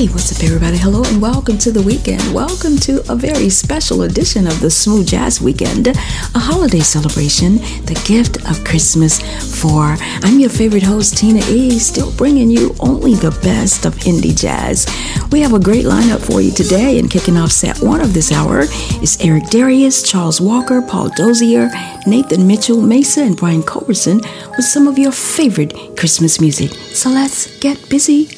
Hey, what's up, everybody? Hello, and welcome to the weekend. Welcome to a very special edition of the Smooth Jazz Weekend, a holiday celebration, the gift of Christmas for. I'm your favorite host, Tina E, still bringing you only the best of indie jazz. We have a great lineup for you today, and kicking off set one of this hour is Eric Darius, Charles Walker, Paul Dozier, Nathan Mitchell, Maysa, and Brian Culbertson with some of your favorite Christmas music. So let's get busy.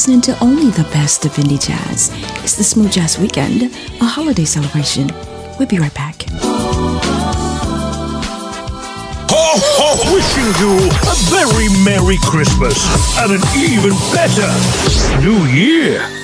Listening to only the best of indie jazz. It's the Smooth Jazz Weekend, a holiday celebration. We'll be right back. Ho, ho, wishing you a very Merry Christmas and an even better New Year.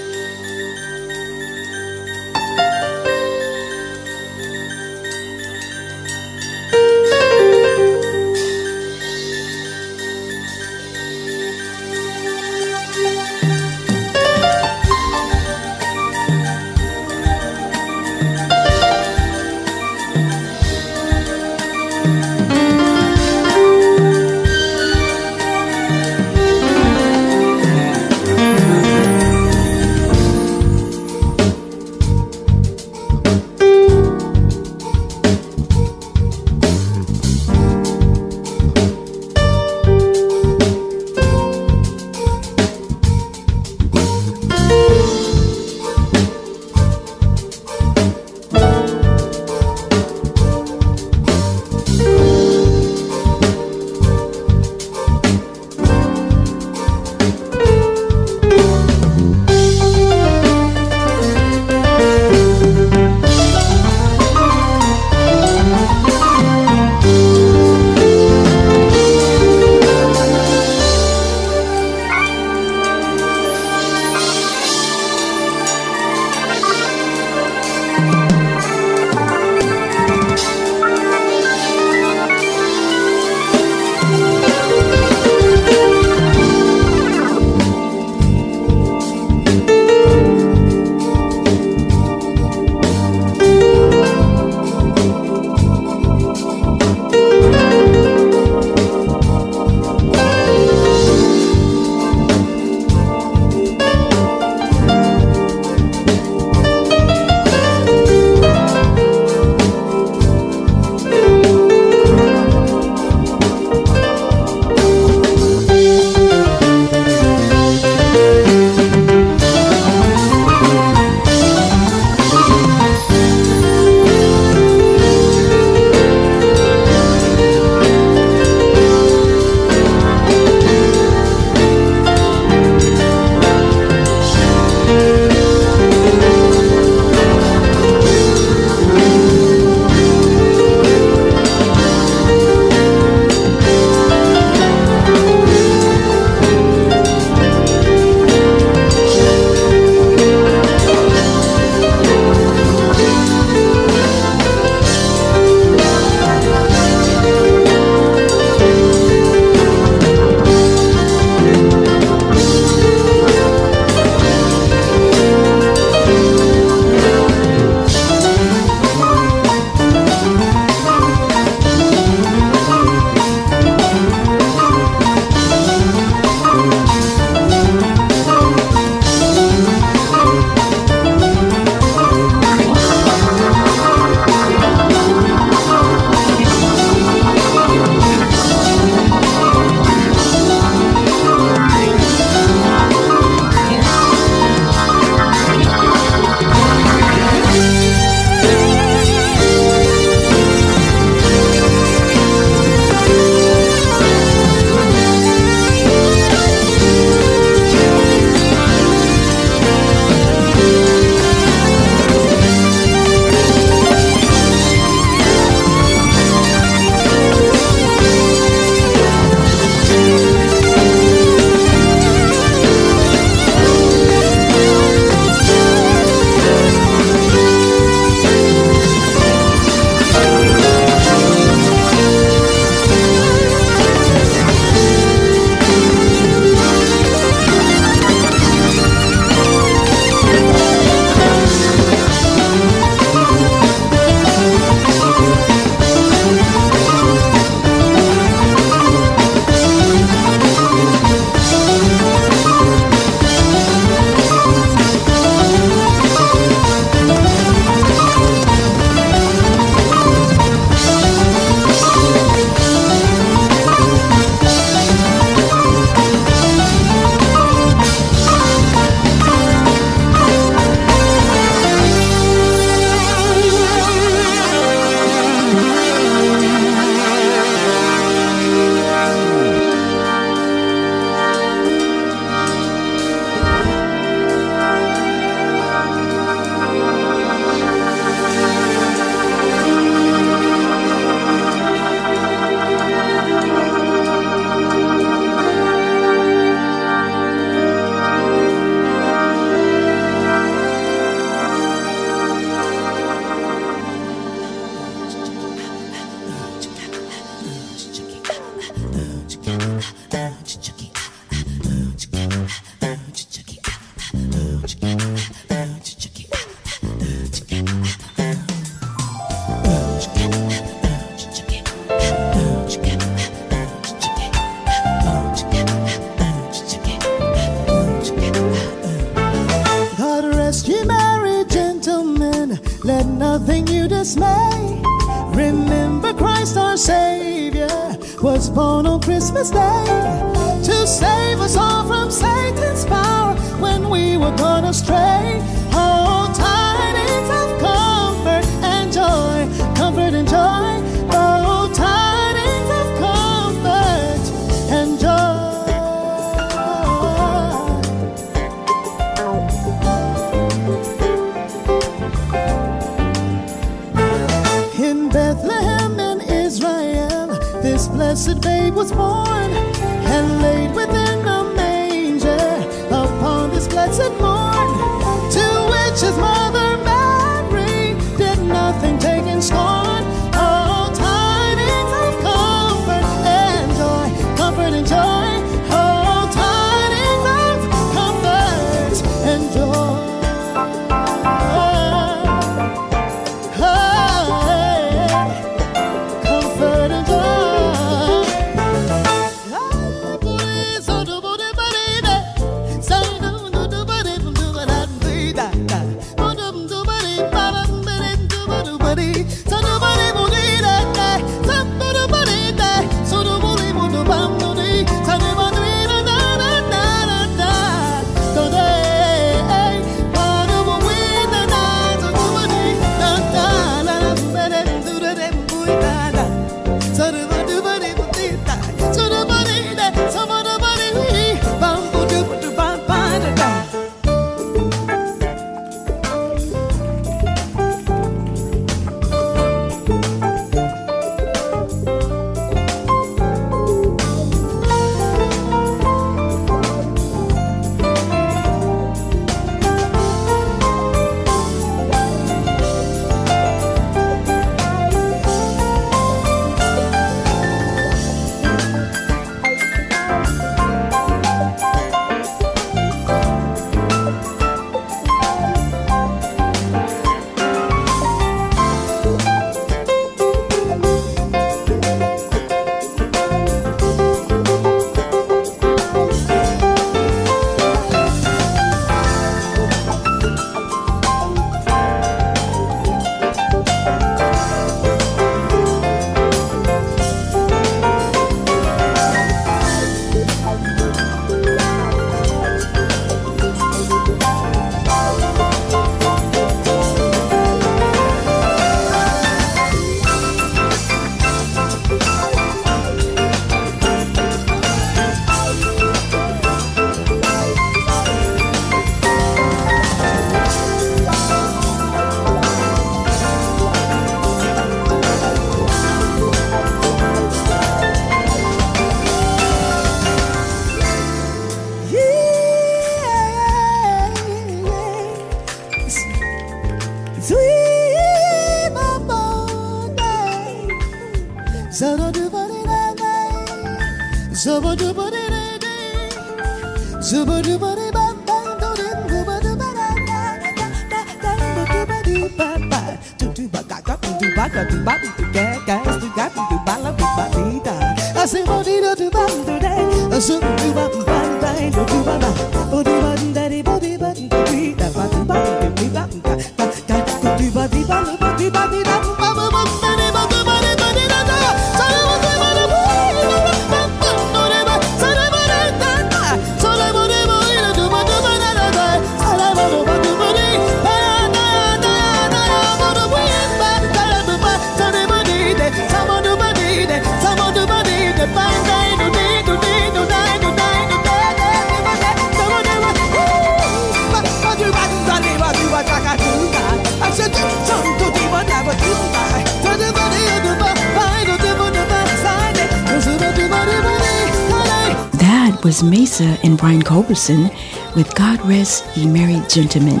And Brian Culbertson with God Rest Ye Merry Gentlemen.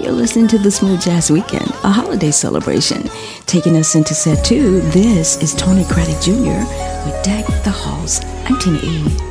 You're listening to the Smooth Jazz Weekend, a holiday celebration. Taking us into set two, this is Tony Craddock Jr. with Deck the Halls. I'm Tina E.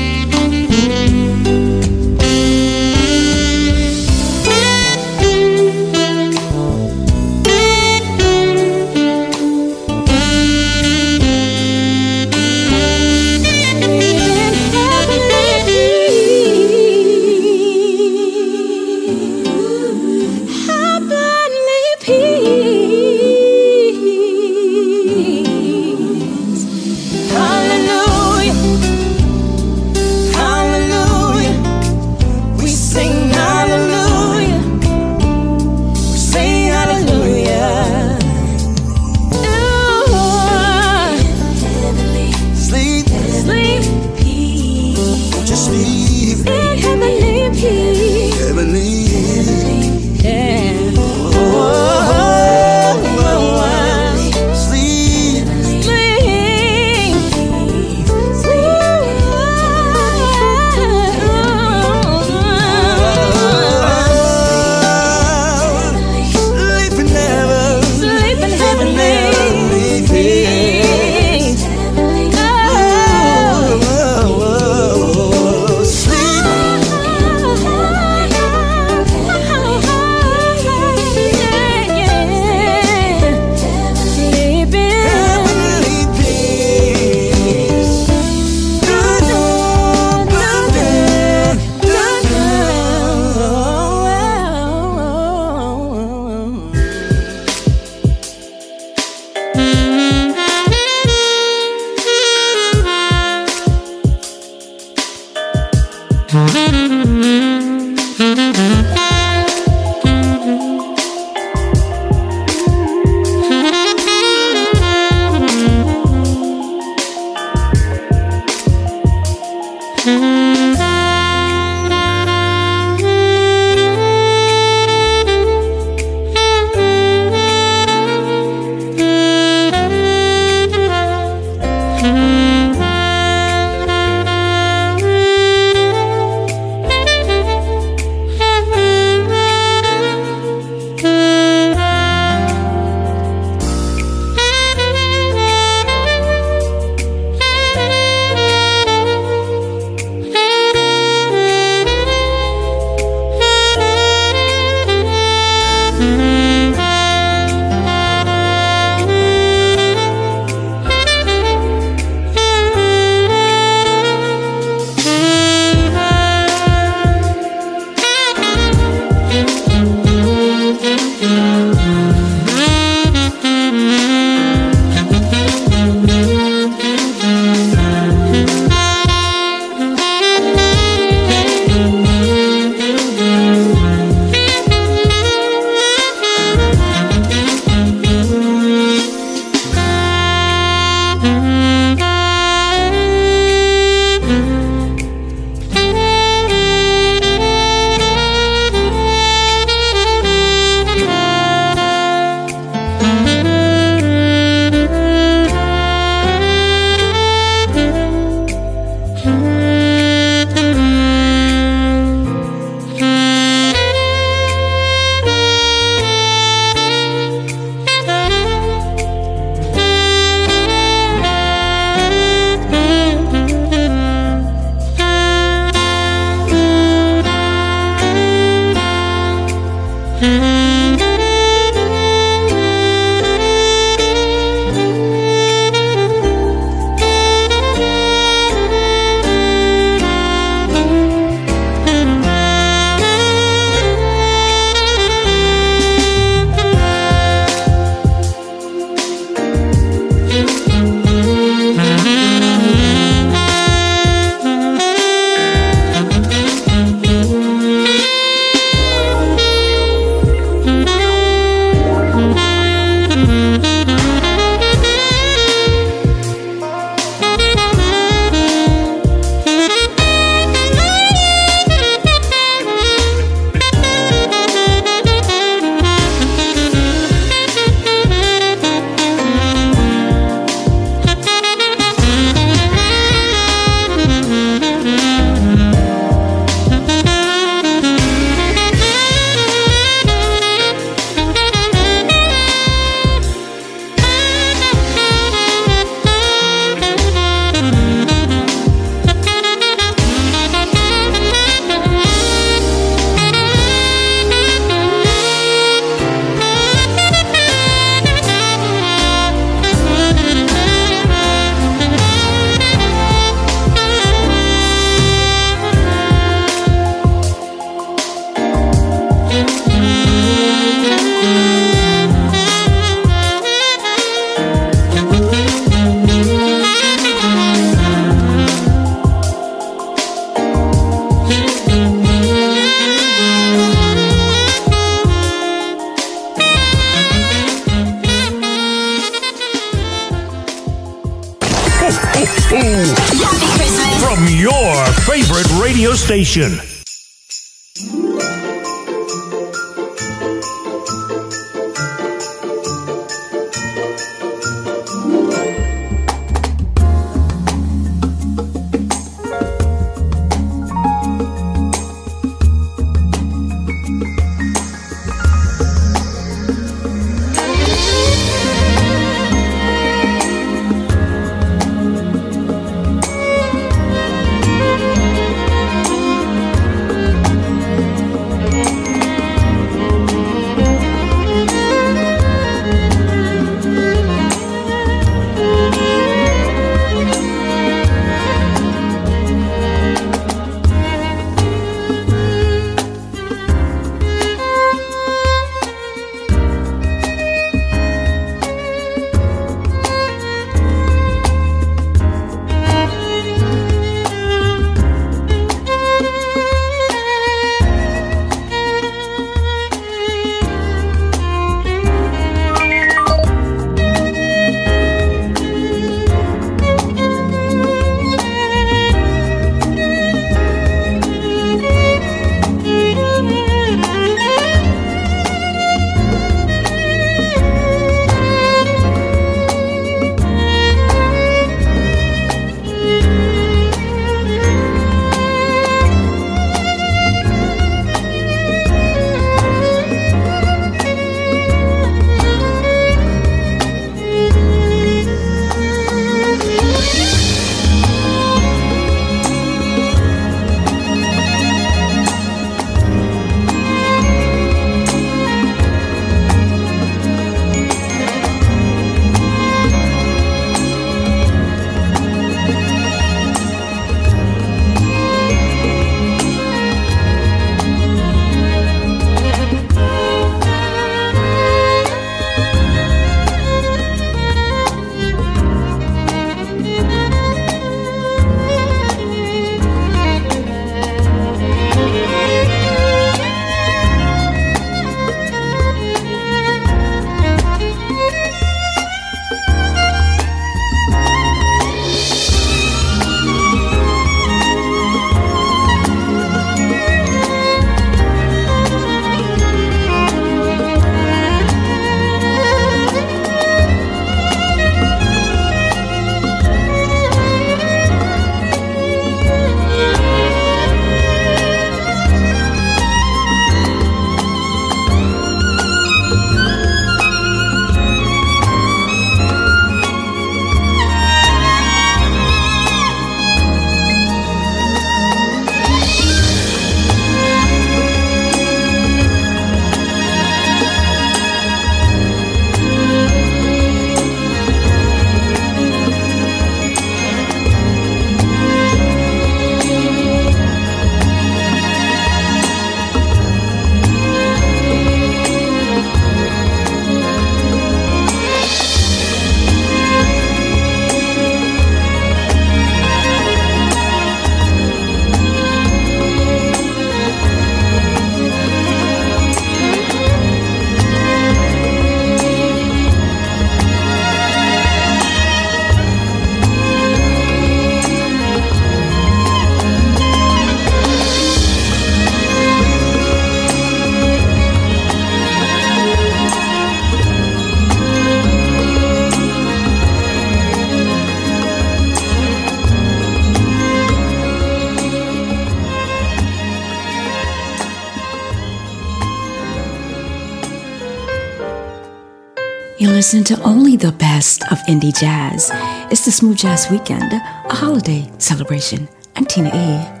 listen to only the best of indie jazz. It's the Smooth Jazz Weekend, a holiday celebration. I'm Tina E.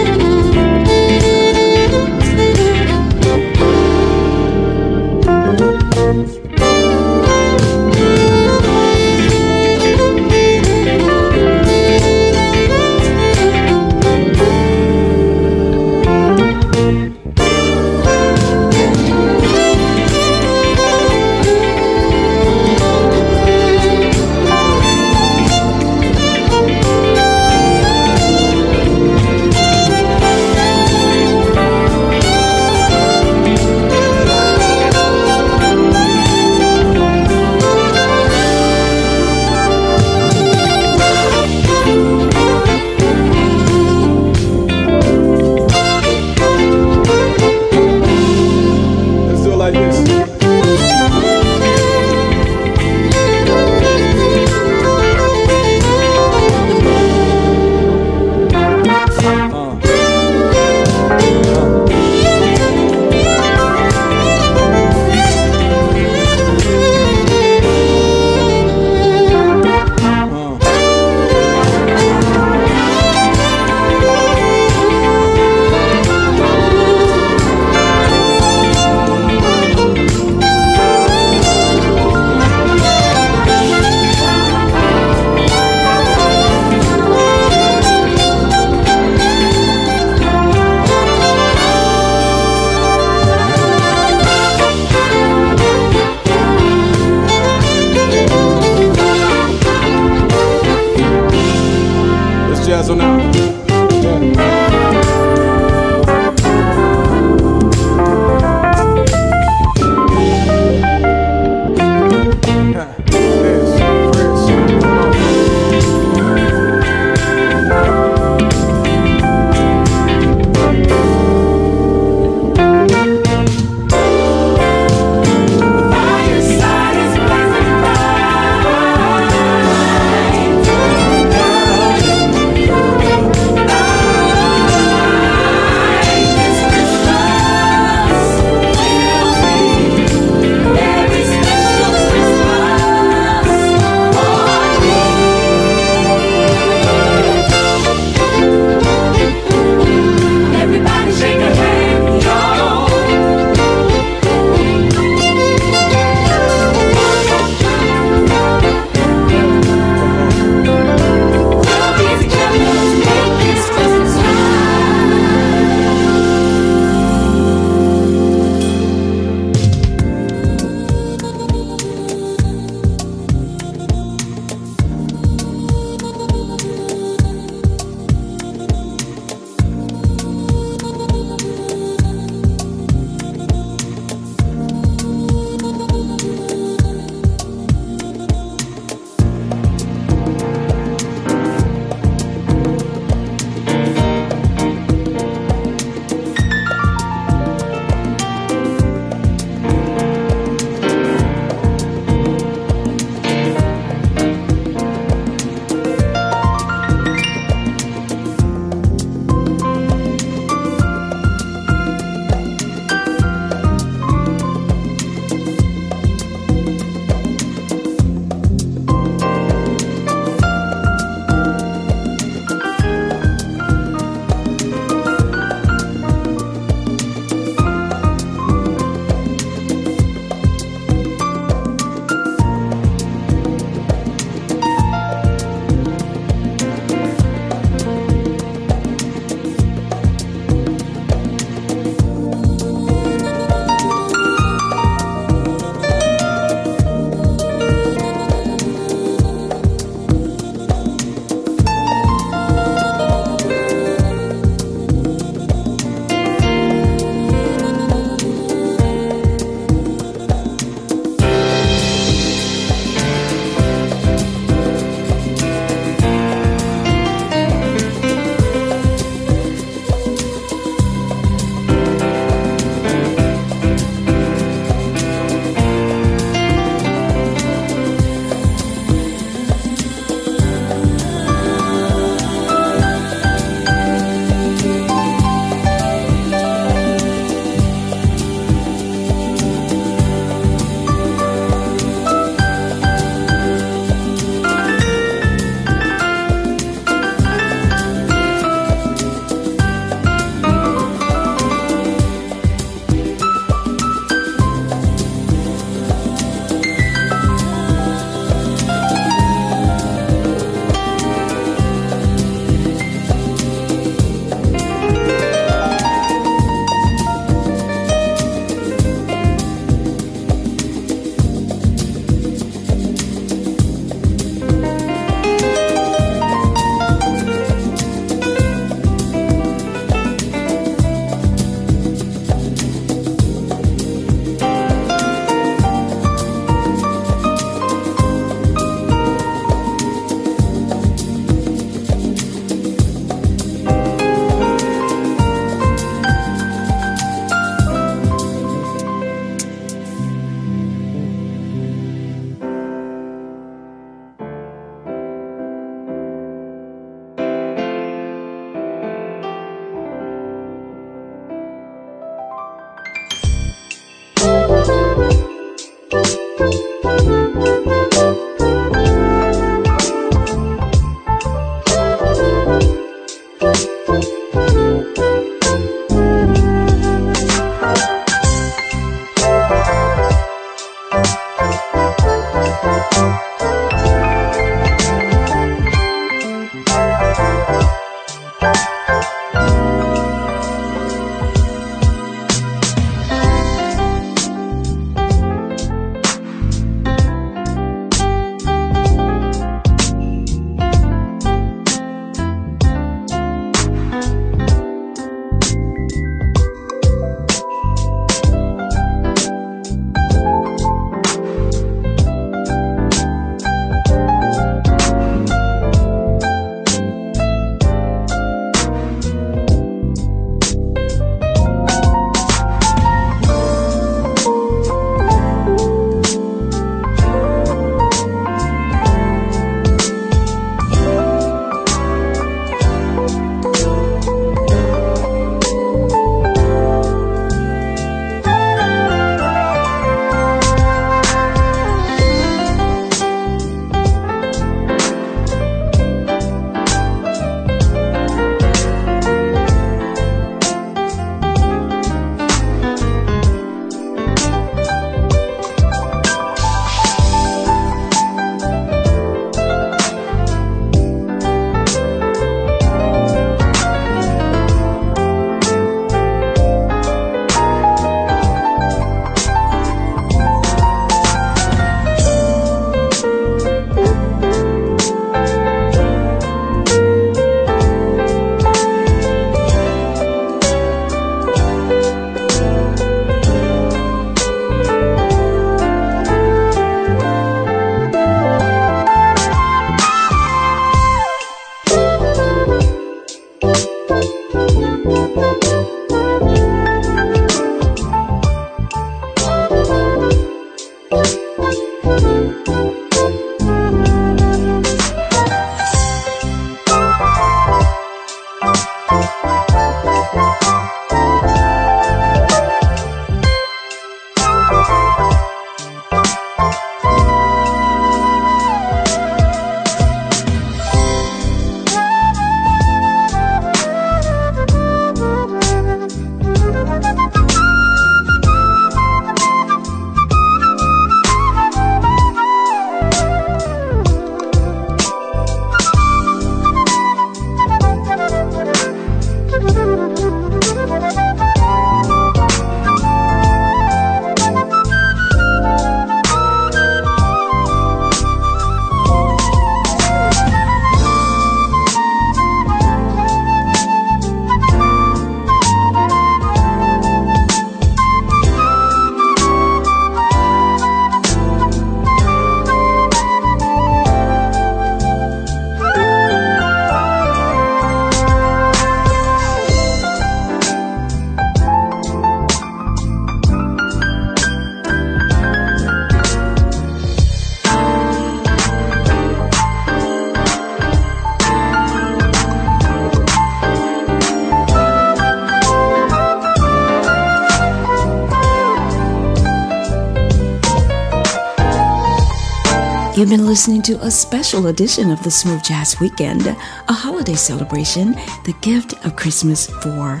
been listening to a special edition of the Smooth Jazz Weekend, a holiday celebration, the gift of Christmas for.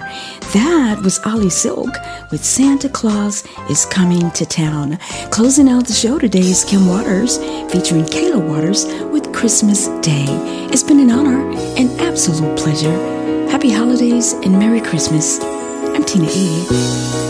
That was Oli Silk with Santa Claus is Coming to Town. Closing out the show today is Kim Waters featuring Kayla Waters with Christmas Day. It's been an honor and absolute pleasure. Happy holidays and Merry Christmas. I'm Tina E.